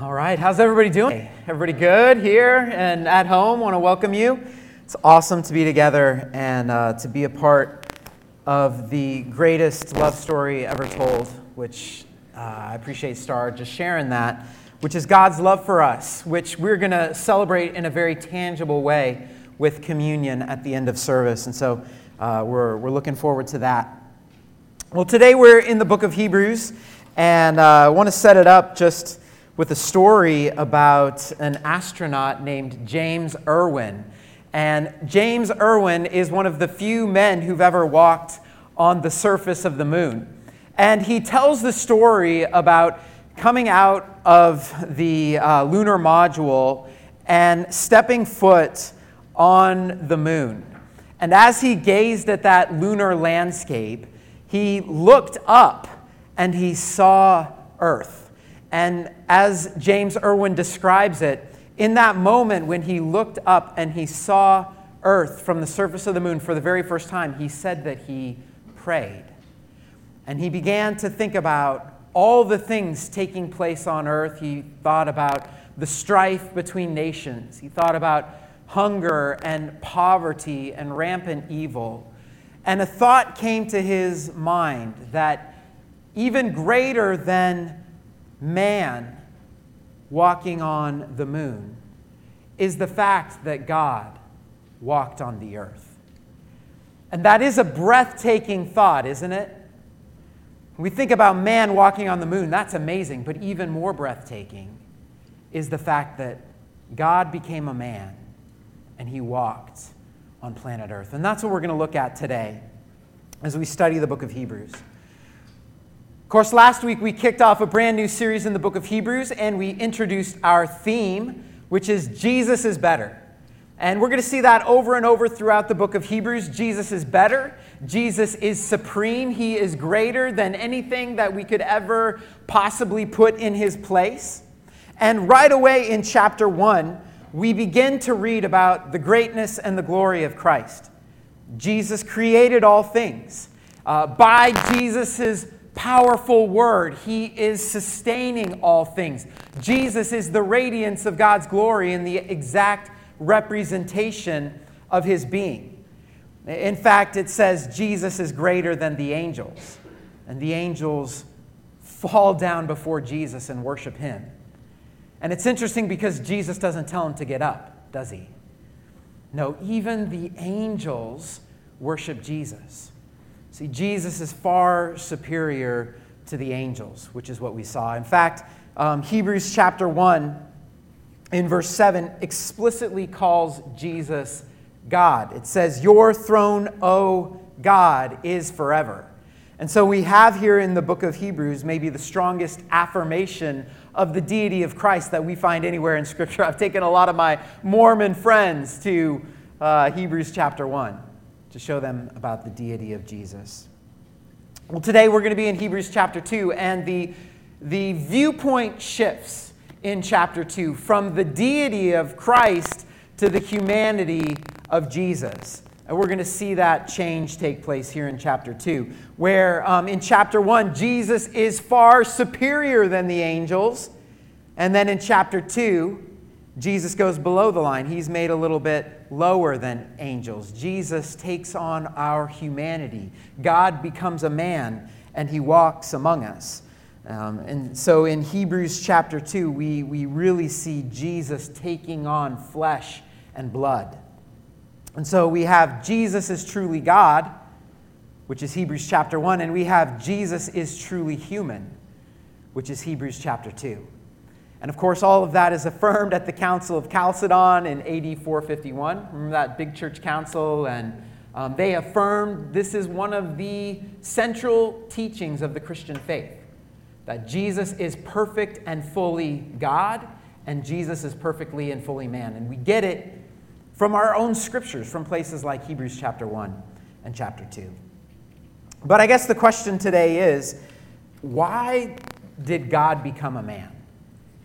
All right, how's everybody doing? Everybody good here and at home? Want to welcome you. It's awesome to be together and uh, to be a part of the greatest love story ever told, which uh, I appreciate Star just sharing that, which is God's love for us, which we're going to celebrate in a very tangible way with communion at the end of service. And so uh, we're, we're looking forward to that. Well, today we're in the book of Hebrews, and uh, I want to set it up just with a story about an astronaut named James Irwin. And James Irwin is one of the few men who've ever walked on the surface of the moon. And he tells the story about coming out of the uh, lunar module and stepping foot on the moon. And as he gazed at that lunar landscape, he looked up and he saw Earth. And as James Irwin describes it, in that moment when he looked up and he saw Earth from the surface of the moon for the very first time, he said that he prayed. And he began to think about all the things taking place on Earth. He thought about the strife between nations, he thought about hunger and poverty and rampant evil. And a thought came to his mind that even greater than man walking on the moon is the fact that God walked on the earth. And that is a breathtaking thought, isn't it? We think about man walking on the moon, that's amazing, but even more breathtaking is the fact that God became a man and he walked on planet Earth. And that's what we're going to look at today as we study the book of Hebrews. Of course, last week we kicked off a brand new series in the book of Hebrews and we introduced our theme, which is Jesus is better. And we're going to see that over and over throughout the book of Hebrews. Jesus is better. Jesus is supreme. He is greater than anything that we could ever possibly put in his place. And right away in chapter 1, we begin to read about the greatness and the glory of Christ. Jesus created all things. Uh, by Jesus' powerful word. He is sustaining all things. Jesus is the radiance of God's glory and the exact representation of his being. In fact, it says Jesus is greater than the angels, and the angels fall down before Jesus and worship him. And it's interesting because Jesus doesn't tell him to get up, does he? No, even the angels worship Jesus. See, Jesus is far superior to the angels, which is what we saw. In fact, um, Hebrews chapter 1 in verse 7 explicitly calls Jesus God. It says, Your throne, O God, is forever. And so we have here in the book of Hebrews maybe the strongest affirmation of the deity of Christ that we find anywhere in Scripture. I've taken a lot of my Mormon friends to uh, Hebrews chapter 1 to show them about the deity of Jesus. Well, today we're going to be in Hebrews chapter 2, and the, the viewpoint shifts in chapter 2 from the deity of Christ to the humanity of Jesus. And we're going to see that change take place here in chapter 2, where um, in chapter 1, Jesus is far superior than the angels. And then in chapter 2, Jesus goes below the line. He's made a little bit lower than angels. Jesus takes on our humanity. God becomes a man and he walks among us. Um, and so in Hebrews chapter 2, we, we really see Jesus taking on flesh and blood. And so we have Jesus is truly God, which is Hebrews chapter 1, and we have Jesus is truly human, which is Hebrews chapter 2. And of course, all of that is affirmed at the Council of Chalcedon in AD 451. Remember that big church council? And um, they affirmed this is one of the central teachings of the Christian faith that Jesus is perfect and fully God, and Jesus is perfectly and fully man. And we get it from our own scriptures, from places like Hebrews chapter 1 and chapter 2. But I guess the question today is why did God become a man?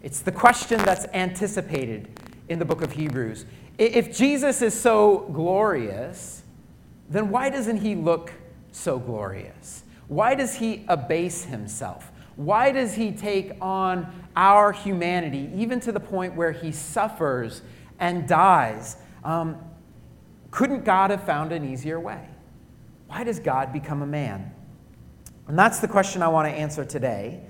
It's the question that's anticipated in the book of Hebrews. If Jesus is so glorious, then why doesn't he look so glorious? Why does he abase himself? Why does he take on our humanity, even to the point where he suffers and dies? Um, couldn't God have found an easier way? Why does God become a man? And that's the question I want to answer today.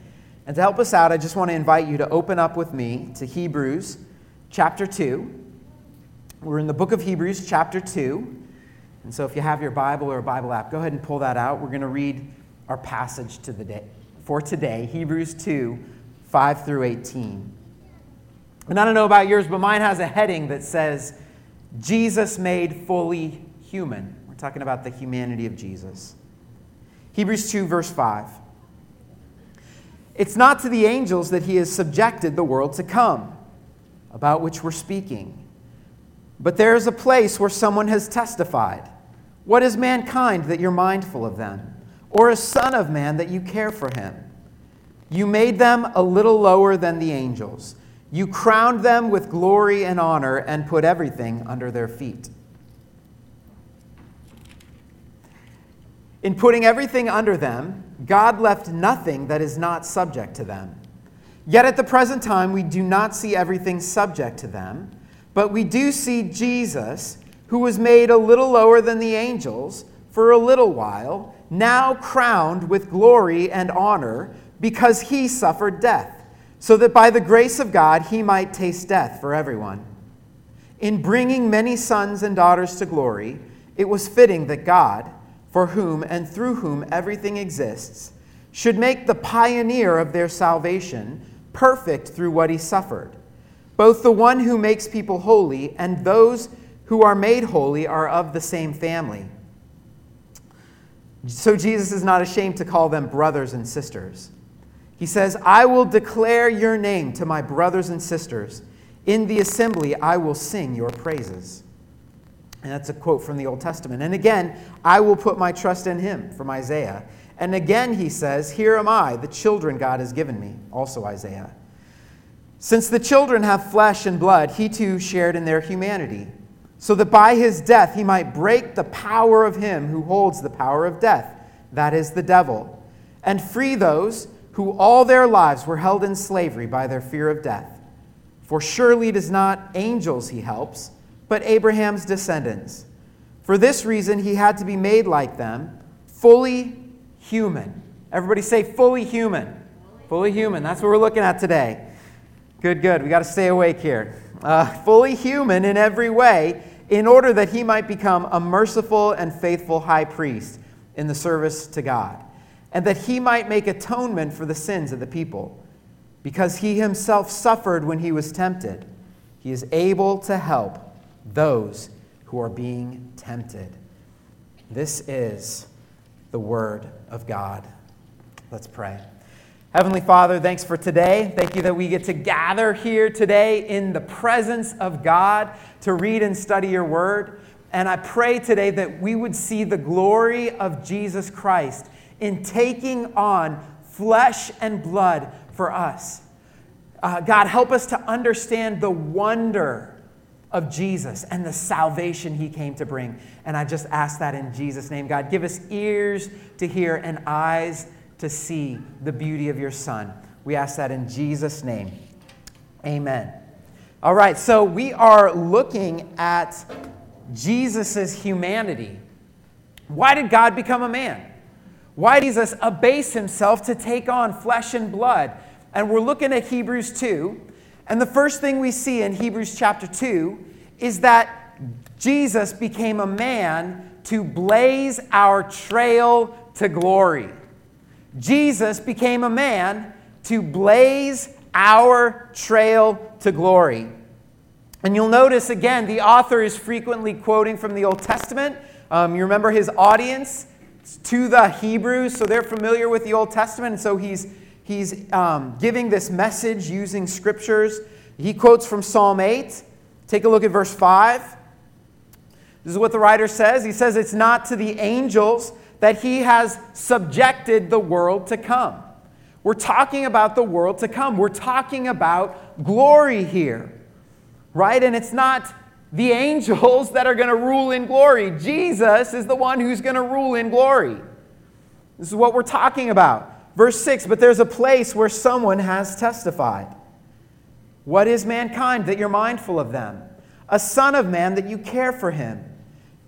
And to help us out, I just want to invite you to open up with me to Hebrews chapter 2. We're in the book of Hebrews, chapter 2. And so if you have your Bible or a Bible app, go ahead and pull that out. We're going to read our passage to the day, for today, Hebrews 2, 5 through 18. And I don't know about yours, but mine has a heading that says, Jesus made fully human. We're talking about the humanity of Jesus. Hebrews 2, verse 5. It's not to the angels that he has subjected the world to come, about which we're speaking. But there is a place where someone has testified. What is mankind that you're mindful of them? Or a son of man that you care for him? You made them a little lower than the angels. You crowned them with glory and honor and put everything under their feet. In putting everything under them, God left nothing that is not subject to them. Yet at the present time, we do not see everything subject to them, but we do see Jesus who was made a little lower than the angels for a little while, now crowned with glory and honor because he suffered death, so that by the grace of God he might taste death for everyone. In bringing many sons and daughters to glory, it was fitting that God, for whom and through whom everything exists, should make the pioneer of their salvation perfect through what he suffered. Both the one who makes people holy and those who are made holy are of the same family. So Jesus is not ashamed to call them brothers and sisters. He says, I will declare your name to my brothers and sisters. In the assembly, I will sing your praises. And that's a quote from the Old Testament. And again, I will put my trust in him, from Isaiah. And again, he says, Here am I, the children God has given me, also Isaiah. Since the children have flesh and blood, he too shared in their humanity so that by his death he might break the power of him who holds the power of death, that is, the devil, and free those who all their lives were held in slavery by their fear of death. For surely it is not angels he helps, but Abraham's descendants. For this reason he had to be made like them, fully human. Everybody say fully human. Fully human. That's what we're looking at today. Good, good. We got to stay awake here. Uh, fully human in every way in order that he might become a merciful and faithful high priest in the service to God, and that he might make atonement for the sins of the people. Because he himself suffered when he was tempted, he is able to help those who are being tempted. This is the word of God. Let's pray. Heavenly Father, thanks for today. Thank you that we get to gather here today in the presence of God to read and study your word. And I pray today that we would see the glory of Jesus Christ in taking on flesh and blood for us. Uh, God, help us to understand the wonder of Jesus and the salvation he came to bring. And I just ask that in Jesus' name. God, give us ears to hear and eyes to see the beauty of your Son. We ask that in Jesus' name. Amen. All right, so we are looking at Jesus' humanity. Why did God become a man? Why did Jesus abase himself to take on flesh and blood? And we're looking at Hebrews 2. And the first thing we see in Hebrews chapter 2 is that Jesus became a man to blaze our trail to glory. Jesus became a man to blaze our trail to glory. And you'll notice again, the author is frequently quoting from the Old Testament. Um, you remember his audience to the Hebrews, so they're familiar with the Old Testament, and so he's, he's um, giving this message using scriptures. He quotes from Psalm 8. Take a look at verse 5. This is what the writer says. He says, It's not to the angels that he has subjected the world to come. We're talking about the world to come. We're talking about glory here, right? And it's not the angels that are going to rule in glory. Jesus is the one who's going to rule in glory. This is what we're talking about. Verse 6 But there's a place where someone has testified. What is mankind that you're mindful of them? A son of man that you care for him.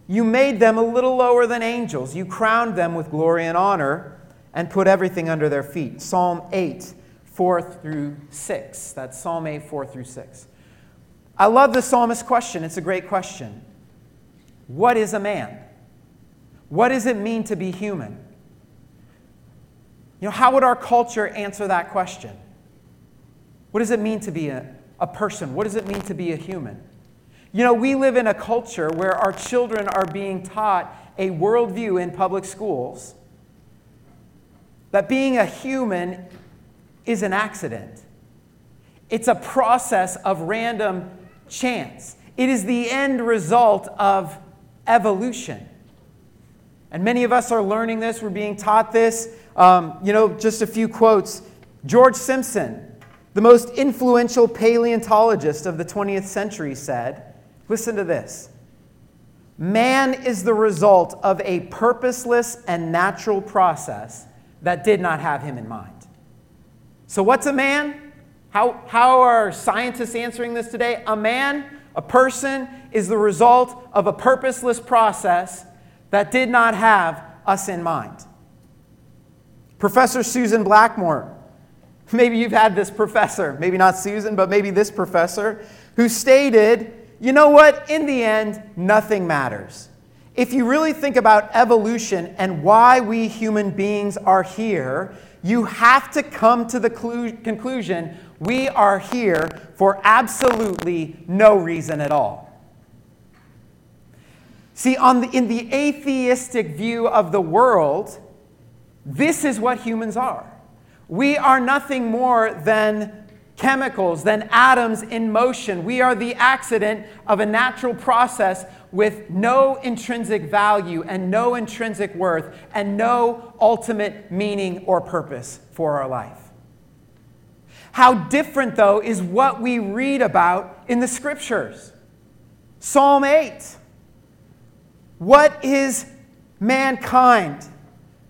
You made them a little lower than angels. You crowned them with glory and honor and put everything under their feet. Psalm 8, 4 through 6. That's Psalm 8, 4 through 6. I love the psalmist's question. It's a great question. What is a man? What does it mean to be human? You know, how would our culture answer that question? What does it mean to be a, a person? What does it mean to be a human? You know, we live in a culture where our children are being taught a worldview in public schools that being a human is an accident. It's a process of random chance. It is the end result of evolution. And many of us are learning this, we're being taught this. Um, you know, just a few quotes. George Simpson, the most influential paleontologist of the 20th century, said, Listen to this. Man is the result of a purposeless and natural process that did not have him in mind. So, what's a man? How, how are scientists answering this today? A man, a person, is the result of a purposeless process that did not have us in mind. Professor Susan Blackmore, maybe you've had this professor, maybe not Susan, but maybe this professor, who stated you know what? In the end, nothing matters. If you really think about evolution and why we human beings are here, you have to come to the conclusion we are here for absolutely no reason at all. See, on the, in the atheistic view of the world, this is what humans are. We are nothing more than chemicals, than atoms in motion. We are the accident of a natural process with no intrinsic value and no intrinsic worth and no ultimate meaning or purpose for our life. How different, though, is what we read about in the scriptures. Psalm 8. What is mankind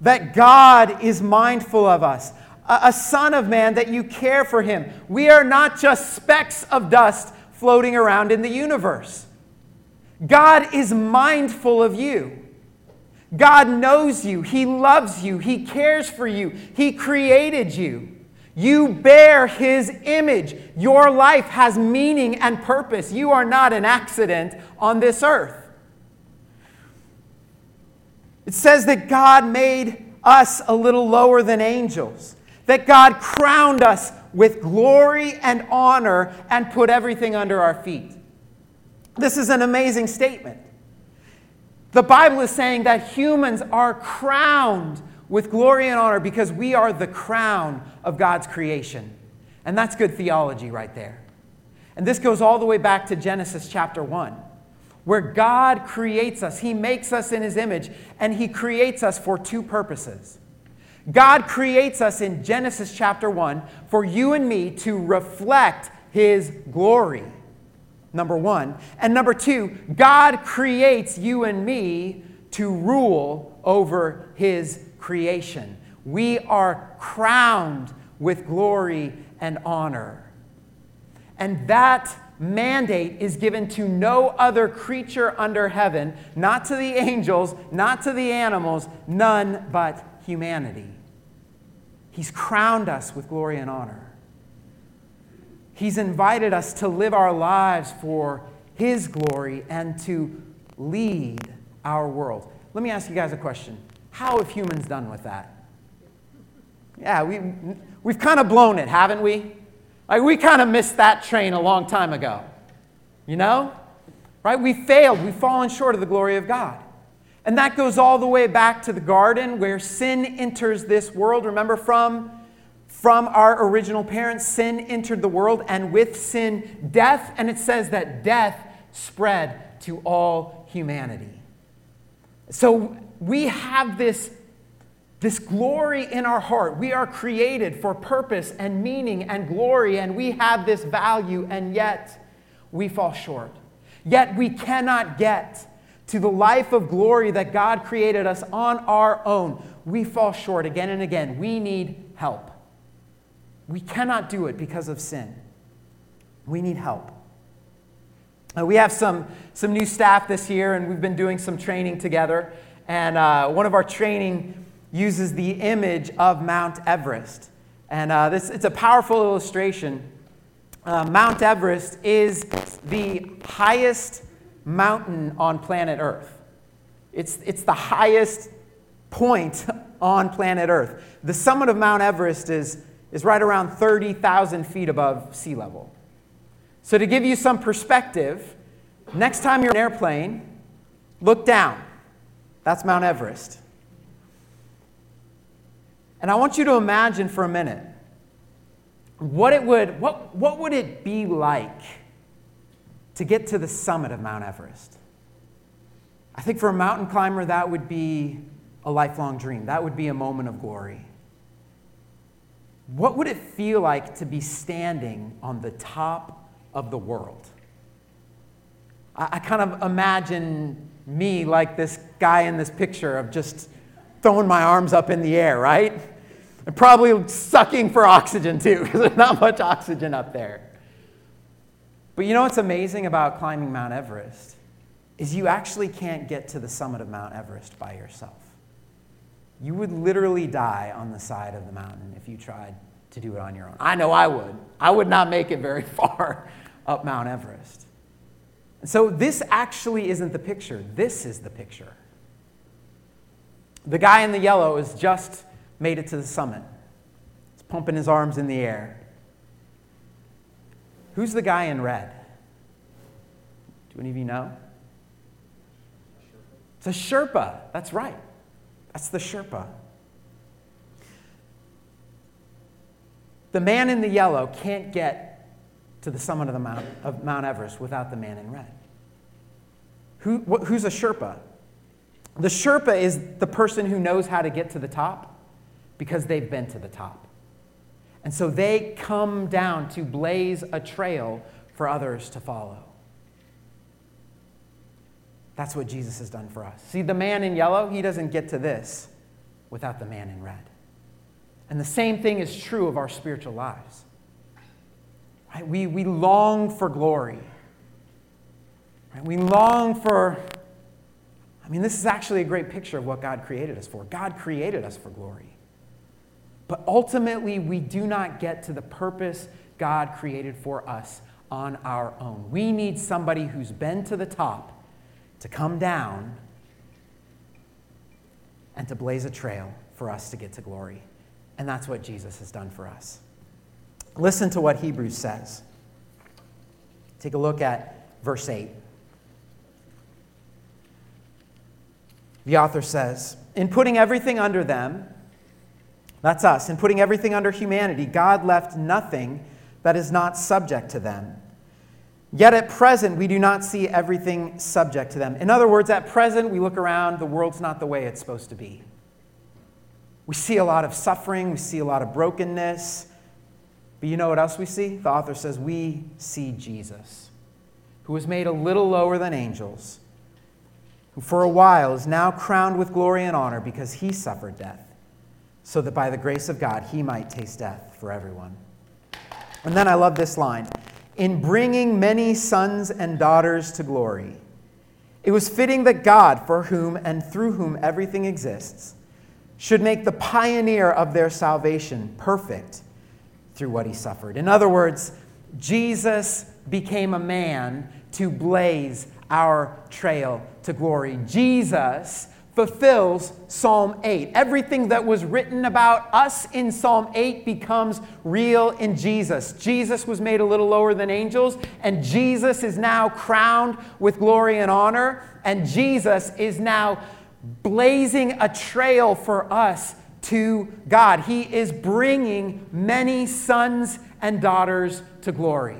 that God is mindful of us? a son of man that you care for him. We are not just specks of dust floating around in the universe. God is mindful of you. God knows you. He loves you. He cares for you. He created you. You bear His image. Your life has meaning and purpose. You are not an accident on this earth. It says that God made us a little lower than angels that God crowned us with glory and honor and put everything under our feet. This is an amazing statement. The Bible is saying that humans are crowned with glory and honor because we are the crown of God's creation. And that's good theology right there. And this goes all the way back to Genesis chapter 1, where God creates us. He makes us in His image, and He creates us for two purposes. God creates us in Genesis chapter 1 for you and me to reflect His glory. Number one. And number two, God creates you and me to rule over His creation. We are crowned with glory and honor. And that mandate is given to no other creature under heaven, not to the angels, not to the animals, none but humanity. He's crowned us with glory and honor. He's invited us to live our lives for His glory and to lead our world. Let me ask you guys a question. How have humans done with that? Yeah, we, we've kind of blown it, haven't we? Like, we kind of missed that train a long time ago. You know? Right? We failed. We've fallen short of the glory of God. And that goes all the way back to the garden where sin enters this world. Remember from, from our original parents, sin entered the world, and with sin, death. And it says that death spread to all humanity. So we have this, this glory in our heart. We are created for purpose and meaning and glory, and we have this value, and yet we fall short. Yet we cannot get to the life of glory that God created us on our own, we fall short again and again. We need help. We cannot do it because of sin. We need help. Uh, we have some, some new staff this year, and we've been doing some training together. And uh, one of our training uses the image of Mount Everest. And uh, this, it's a powerful illustration. Uh, Mount Everest is the highest mountain on planet Earth. It's, it's the highest point on planet Earth. The summit of Mount Everest is, is right around 30,000 feet above sea level. So, to give you some perspective, next time you're in an airplane, look down. That's Mount Everest. And I want you to imagine for a minute what it would, what, what would it be like to get to the summit of Mount Everest? I think for a mountain climber, that would be a lifelong dream. That would be a moment of glory. What would it feel like to be standing on the top of the world? I, I kind of imagine me like this guy in this picture of just throwing my arms up in the air, right? And probably sucking for oxygen too, because there's not much oxygen up there. But you know what's amazing about climbing Mount Everest? Is you actually can't get to the summit of Mount Everest by yourself. You would literally die on the side of the mountain if you tried to do it on your own. I know I would. I would not make it very far up Mount Everest. So, this actually isn't the picture. This is the picture. The guy in the yellow has just made it to the summit. He's pumping his arms in the air. Who's the guy in red? Do any of you know? It's a Sherpa. That's right. That's the Sherpa. The man in the yellow can't get to the summit of, the Mount, of Mount Everest without the man in red. Who, wh- who's a Sherpa? The Sherpa is the person who knows how to get to the top because they've been to the top. And so they come down to blaze a trail for others to follow. That's what Jesus has done for us. See, the man in yellow, he doesn't get to this without the man in red. And the same thing is true of our spiritual lives. Right? We, we long for glory. Right? We long for, I mean, this is actually a great picture of what God created us for. God created us for glory. But ultimately, we do not get to the purpose God created for us on our own. We need somebody who's been to the top to come down and to blaze a trail for us to get to glory. And that's what Jesus has done for us. Listen to what Hebrews says. Take a look at verse 8. The author says, In putting everything under them, that's us, in putting everything under humanity, God left nothing that is not subject to them. Yet at present, we do not see everything subject to them. In other words, at present, we look around, the world's not the way it's supposed to be. We see a lot of suffering, we see a lot of brokenness. But you know what else we see? The author says, We see Jesus, who was made a little lower than angels, who for a while is now crowned with glory and honor because he suffered death, so that by the grace of God he might taste death for everyone. And then I love this line in bringing many sons and daughters to glory. It was fitting that God, for whom and through whom everything exists, should make the pioneer of their salvation perfect through what he suffered. In other words, Jesus became a man to blaze our trail to glory. Jesus fulfills Psalm 8. Everything that was written about us in Psalm 8 becomes real in Jesus. Jesus was made a little lower than angels, and Jesus is now crowned with glory and honor, and Jesus is now blazing a trail for us to God. He is bringing many sons and daughters to glory.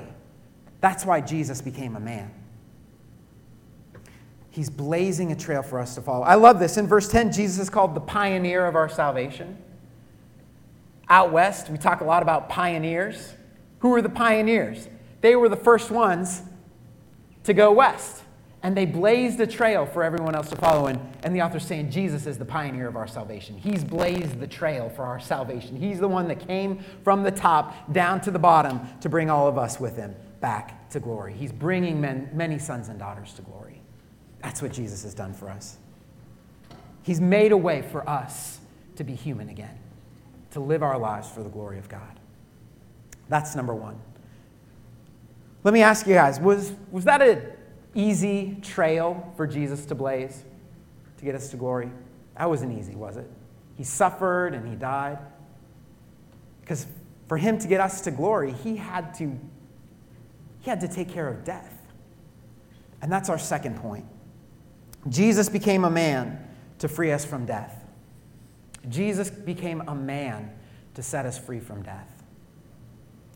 That's why Jesus became a man. He's blazing a trail for us to follow. I love this. In verse 10, Jesus is called the pioneer of our salvation. Out west, we talk a lot about pioneers. Who were the pioneers? They were the first ones to go west. And they blazed a trail for everyone else to follow. And, and the author's saying Jesus is the pioneer of our salvation. He's blazed the trail for our salvation. He's the one that came from the top down to the bottom to bring all of us with him back to glory. He's bringing men, many sons and daughters to glory. That's what Jesus has done for us. He's made a way for us to be human again, to live our lives for the glory of God. That's number one. Let me ask you guys was, was that an easy trail for Jesus to blaze to get us to glory? That wasn't easy, was it? He suffered and he died. Because for him to get us to glory, he had to he had to take care of death. And that's our second point. Jesus became a man to free us from death. Jesus became a man to set us free from death.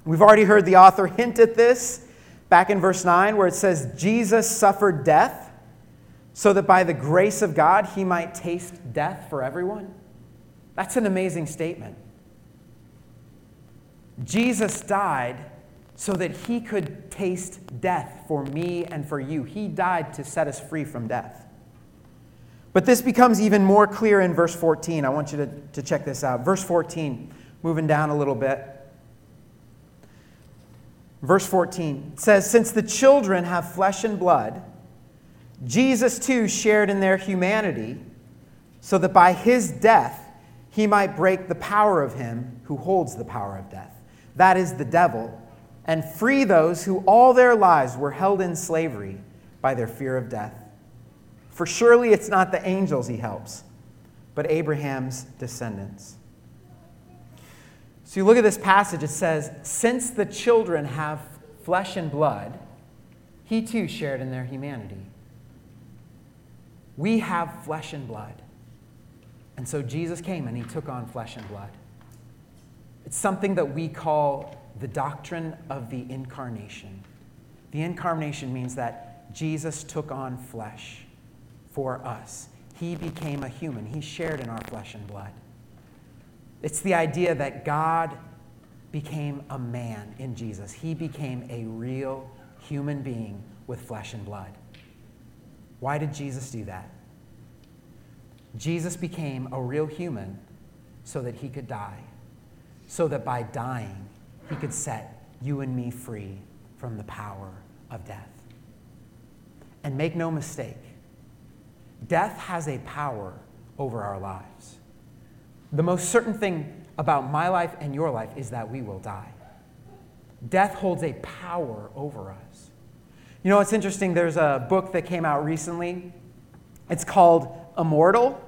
We've already heard the author hint at this back in verse 9, where it says, Jesus suffered death so that by the grace of God he might taste death for everyone. That's an amazing statement. Jesus died so that he could taste death for me and for you. He died to set us free from death. But this becomes even more clear in verse 14. I want you to, to check this out. Verse 14, moving down a little bit. Verse 14 says, Since the children have flesh and blood, Jesus too shared in their humanity, so that by his death he might break the power of him who holds the power of death. That is the devil, and free those who all their lives were held in slavery by their fear of death. For surely it's not the angels he helps, but Abraham's descendants. So you look at this passage, it says, Since the children have flesh and blood, he too shared in their humanity. We have flesh and blood. And so Jesus came and he took on flesh and blood. It's something that we call the doctrine of the incarnation. The incarnation means that Jesus took on flesh for us. He became a human, he shared in our flesh and blood. It's the idea that God became a man in Jesus. He became a real human being with flesh and blood. Why did Jesus do that? Jesus became a real human so that he could die, so that by dying, he could set you and me free from the power of death. And make no mistake, death has a power over our lives. The most certain thing about my life and your life is that we will die. Death holds a power over us. You know, it's interesting. There's a book that came out recently. It's called Immortal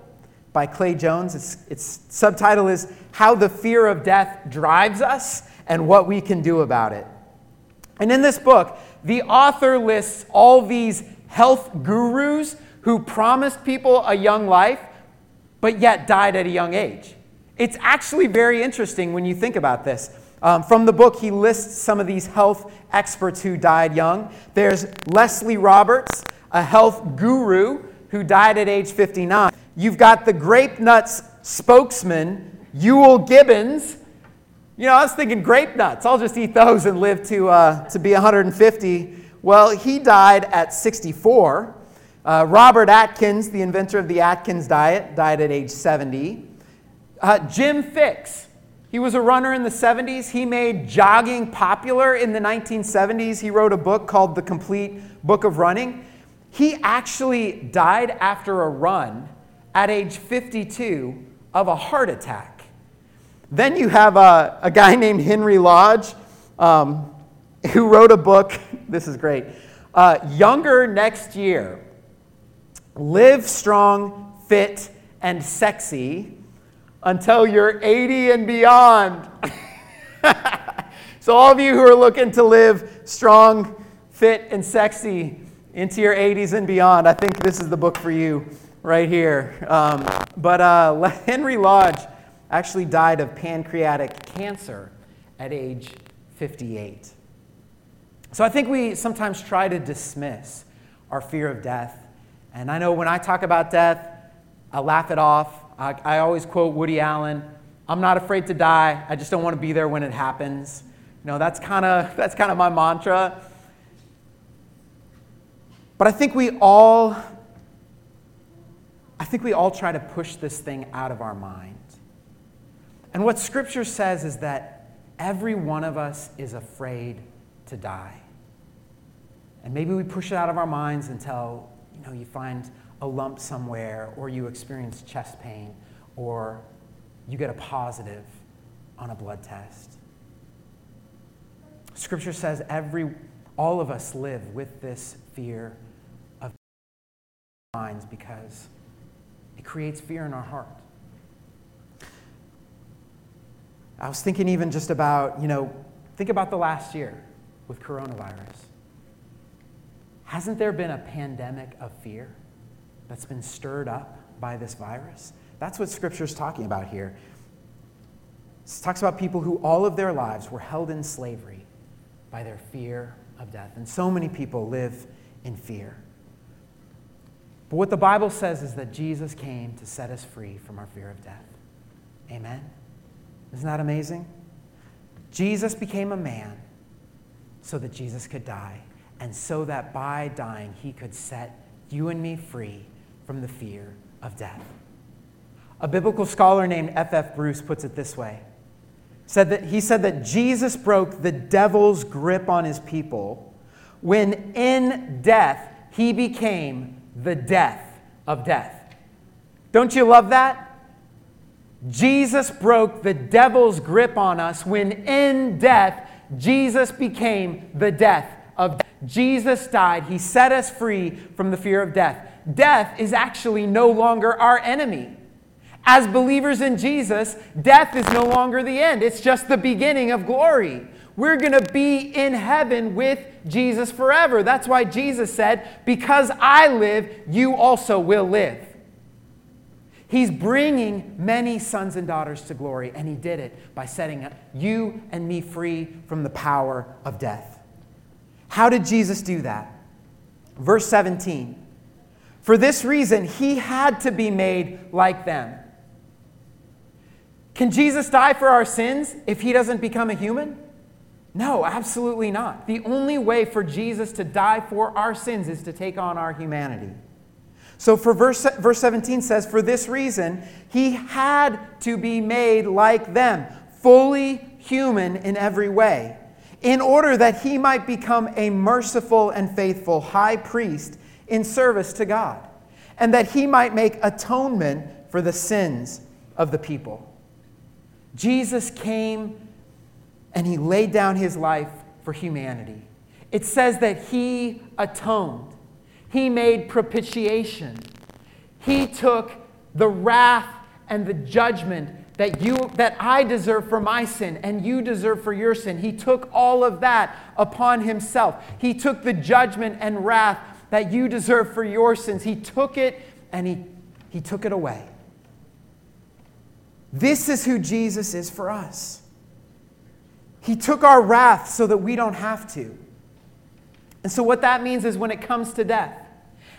by Clay Jones. Its, its subtitle is How the Fear of Death Drives Us and What We Can Do About It. And in this book, the author lists all these health gurus who promised people a young life but yet died at a young age. It's actually very interesting when you think about this. Um, from the book, he lists some of these health experts who died young. There's Leslie Roberts, a health guru who died at age 59. You've got the grape nuts spokesman, Euell Gibbons. You know, I was thinking grape nuts. I'll just eat those and live to, uh, to be 150. Well, he died at 64. Uh, Robert Atkins, the inventor of the Atkins diet, died at age 70. Uh, Jim Fixx, he was a runner in the 70s. He made jogging popular in the 1970s. He wrote a book called The Complete Book of Running. He actually died after a run at age 52 of a heart attack. Then you have a, a guy named Henry Lodge um, who wrote a book. This is great. Uh, Younger Next Year Live strong, fit, and sexy until you're 80 and beyond. so, all of you who are looking to live strong, fit, and sexy into your 80s and beyond, I think this is the book for you right here. Um, but uh, Henry Lodge actually died of pancreatic cancer at age 58. So I think we sometimes try to dismiss our fear of death and I know when I talk about death, I laugh it off. I, I always quote Woody Allen I'm not afraid to die, I just don't want to be there when it happens. You know, that's kind of that's kind of my mantra. But I think we all I think we all try to push this thing out of our mind. And what scripture says is that every one of us is afraid to die. And maybe we push it out of our minds until, you know, you find a lump somewhere or you experience chest pain or you get a positive on a blood test. Scripture says every all of us live with this fear of minds because it creates fear in our heart. I was thinking even just about, you know, think about the last year with coronavirus. Hasn't there been a pandemic of fear that's been stirred up by this virus? That's what Scripture is talking about here. It talks about people who all of their lives were held in slavery by their fear of death. And so many people live in fear. But what the Bible says is that Jesus came to set us free from our fear of death. Amen? Isn't that amazing? Jesus became a man so that Jesus could die, and so that by dying, he could set you and me free from the fear of death. A biblical scholar named F.F. F. Bruce puts it this way said that, he said that Jesus broke the devil's grip on his people when in death he became the death of death. Don't you love that? Jesus broke the devil's grip on us when in death Jesus became the death death. Jesus died. He set us free from the fear of death. Death is actually no longer our enemy. As believers in Jesus, death is no longer the end, it's just the beginning of glory. We're going to be in heaven with Jesus forever. That's why Jesus said, Because I live, you also will live. He's bringing many sons and daughters to glory, and He did it by setting you and me free from the power of death. How did Jesus do that? Verse 17 For this reason, He had to be made like them can Jesus die for our sins if he doesn't become a human? No, absolutely not. The only way for Jesus to die for our sins is to take on our humanity. So for verse, verse 17 says, For this reason, he had to be made like them, fully human in every way, in order that he might become a merciful and faithful high priest in service to God, and that he might make atonement for the sins of the people. Jesus came and he laid down his life for humanity. It says that he atoned, he made propitiation, he took the wrath and the judgment that you that I deserve for my sin and you deserve for your sin. He took all of that upon himself. He took the judgment and wrath that you deserve for your sins. He took it and he, he took it away. This is who Jesus is for us. He took our wrath so that we don't have to. And so, what that means is when it comes to death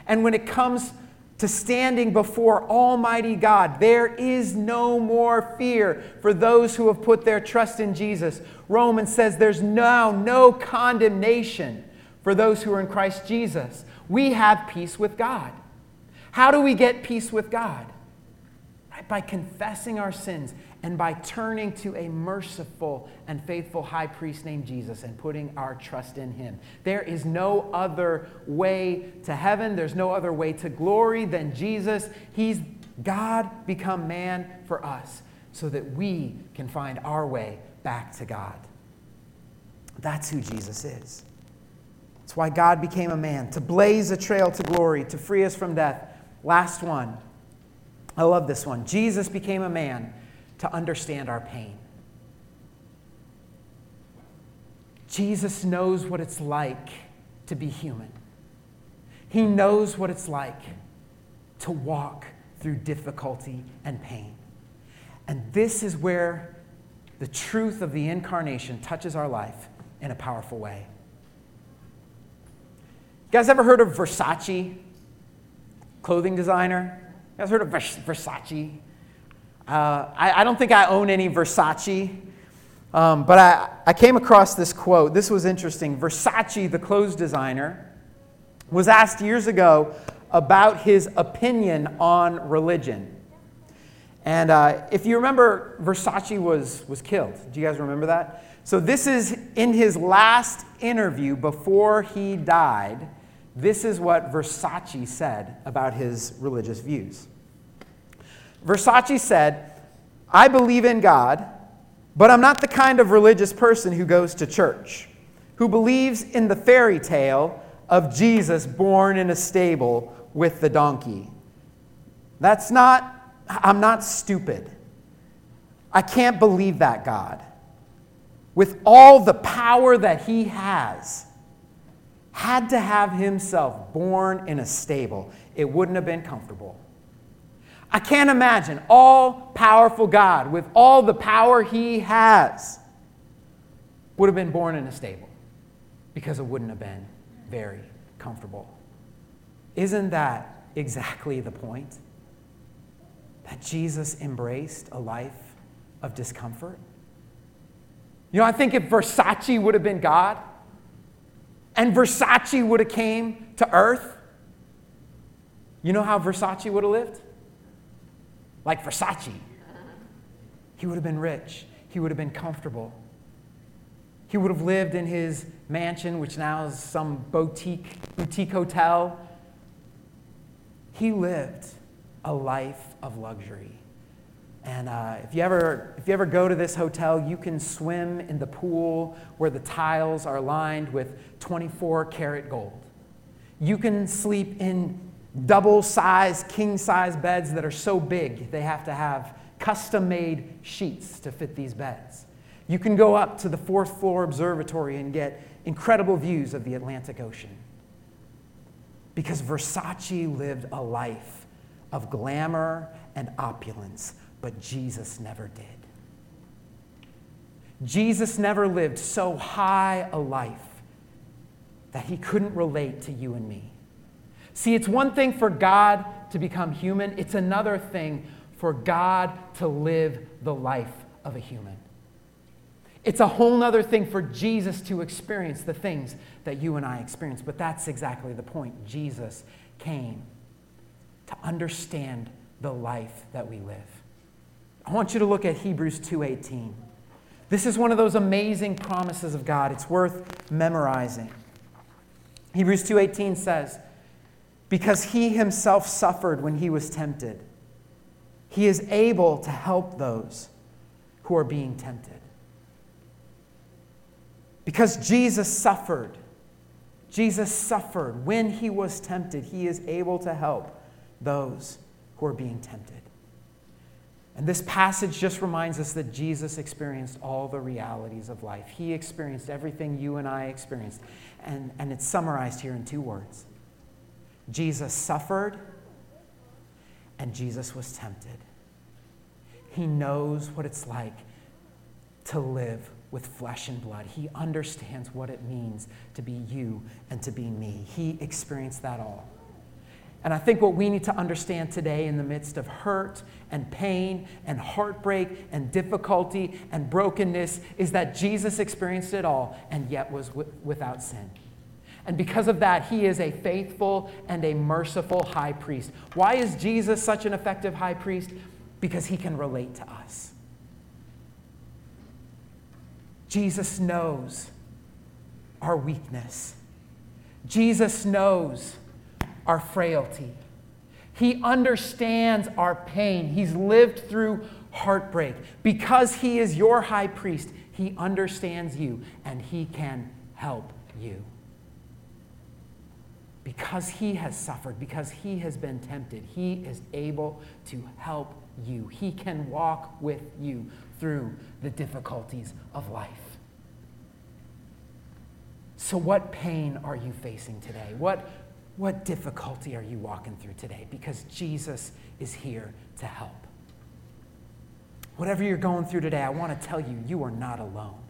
and when it comes to standing before Almighty God, there is no more fear for those who have put their trust in Jesus. Romans says there's now no condemnation for those who are in Christ Jesus. We have peace with God. How do we get peace with God? right? By confessing our sins and by turning to a merciful and faithful high priest named Jesus and putting our trust in him. There is no other way to heaven, there's no other way to glory than Jesus. He's God become man for us so that we can find our way back to God. That's who Jesus is. That's why God became a man, to blaze a trail to glory, to free us from death. Last one I love this one. Jesus became a man to understand our pain. Jesus knows what it's like to be human. He knows what it's like to walk through difficulty and pain. And this is where the truth of the incarnation touches our life in a powerful way. You guys ever heard of Versace, clothing designer? You guys heard of Versace? Uh, I, I, don't think I own any Versace, um, but I, I came across this quote. This was interesting. Versace, the clothes designer, was asked years ago about his opinion on religion. And uh, if you remember, Versace was, was killed. Do you guys remember that? So, this is in his last interview before he died. This is what Versace said about his religious views. Versace said, I believe in God, but I'm not the kind of religious person who goes to church, who believes in the fairy tale of Jesus born in a stable with the donkey. That's not, I'm not stupid. I can't believe that God, with all the power that he has, had to have himself born in a stable. It wouldn't have been comfortable. I can't imagine all powerful God, with all the power he has, would have been born in a stable because it wouldn't have been very comfortable. Isn't that exactly the point? That Jesus embraced a life of discomfort? You know, I think if Versace would have been God and Versace would have came to earth, you know how Versace would have lived? Like Versace. He would have been rich. He would have been comfortable. He would have lived in his mansion, which now is some boutique, boutique hotel. He lived a life of luxury. And uh, if, you ever, if you ever go to this hotel, you can swim in the pool where the tiles are lined with 24 karat gold. You can sleep in double size, king size beds that are so big they have to have custom made sheets to fit these beds. You can go up to the fourth floor observatory and get incredible views of the Atlantic Ocean. Because Versace lived a life of glamour and opulence, but Jesus never did. Jesus never lived so high a life that he couldn't relate to you and me. See, it's one thing for God to become human, it's another thing for God to live the life of a human. It's a whole other thing for Jesus to experience the things that you and I experience. But that's exactly the point. Jesus came to understand the life that we live. I want you to look at Hebrews 2:18. This is one of those amazing promises of God. It's worth memorizing. Hebrews 2:18 says, because he himself suffered when he was tempted. He is able to help those who are being tempted. Because Jesus suffered, Jesus suffered when he was tempted, he is able to help those who are being tempted. And this passage just reminds us that Jesus experienced all the realities of life. He experienced everything you and I experienced. And, and it's summarized here in two words Jesus suffered and Jesus was tempted. He knows what it's like to live with flesh and blood. He understands what it means to be you and to be me. He experienced that all. And I think what we need to understand today in the midst of hurt and pain and heartbreak and difficulty and brokenness is that Jesus experienced it all and yet was without sin. And because of that, he is a faithful and a merciful high priest. Why is Jesus such an effective high priest? Because he can relate to us. Jesus knows our weakness, Jesus knows our frailty. He understands our pain. He's lived through heartbreak. Because he is your high priest, he understands you and he can help you because he has suffered, because he has been tempted, he is able to help you. He can walk with you through the difficulties of life. So, what pain are you facing today? What, what difficulty are you walking through today? Because Jesus is here to help. Whatever you're going through today, I want to tell you, you are not alone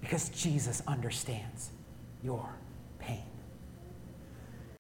because Jesus understands your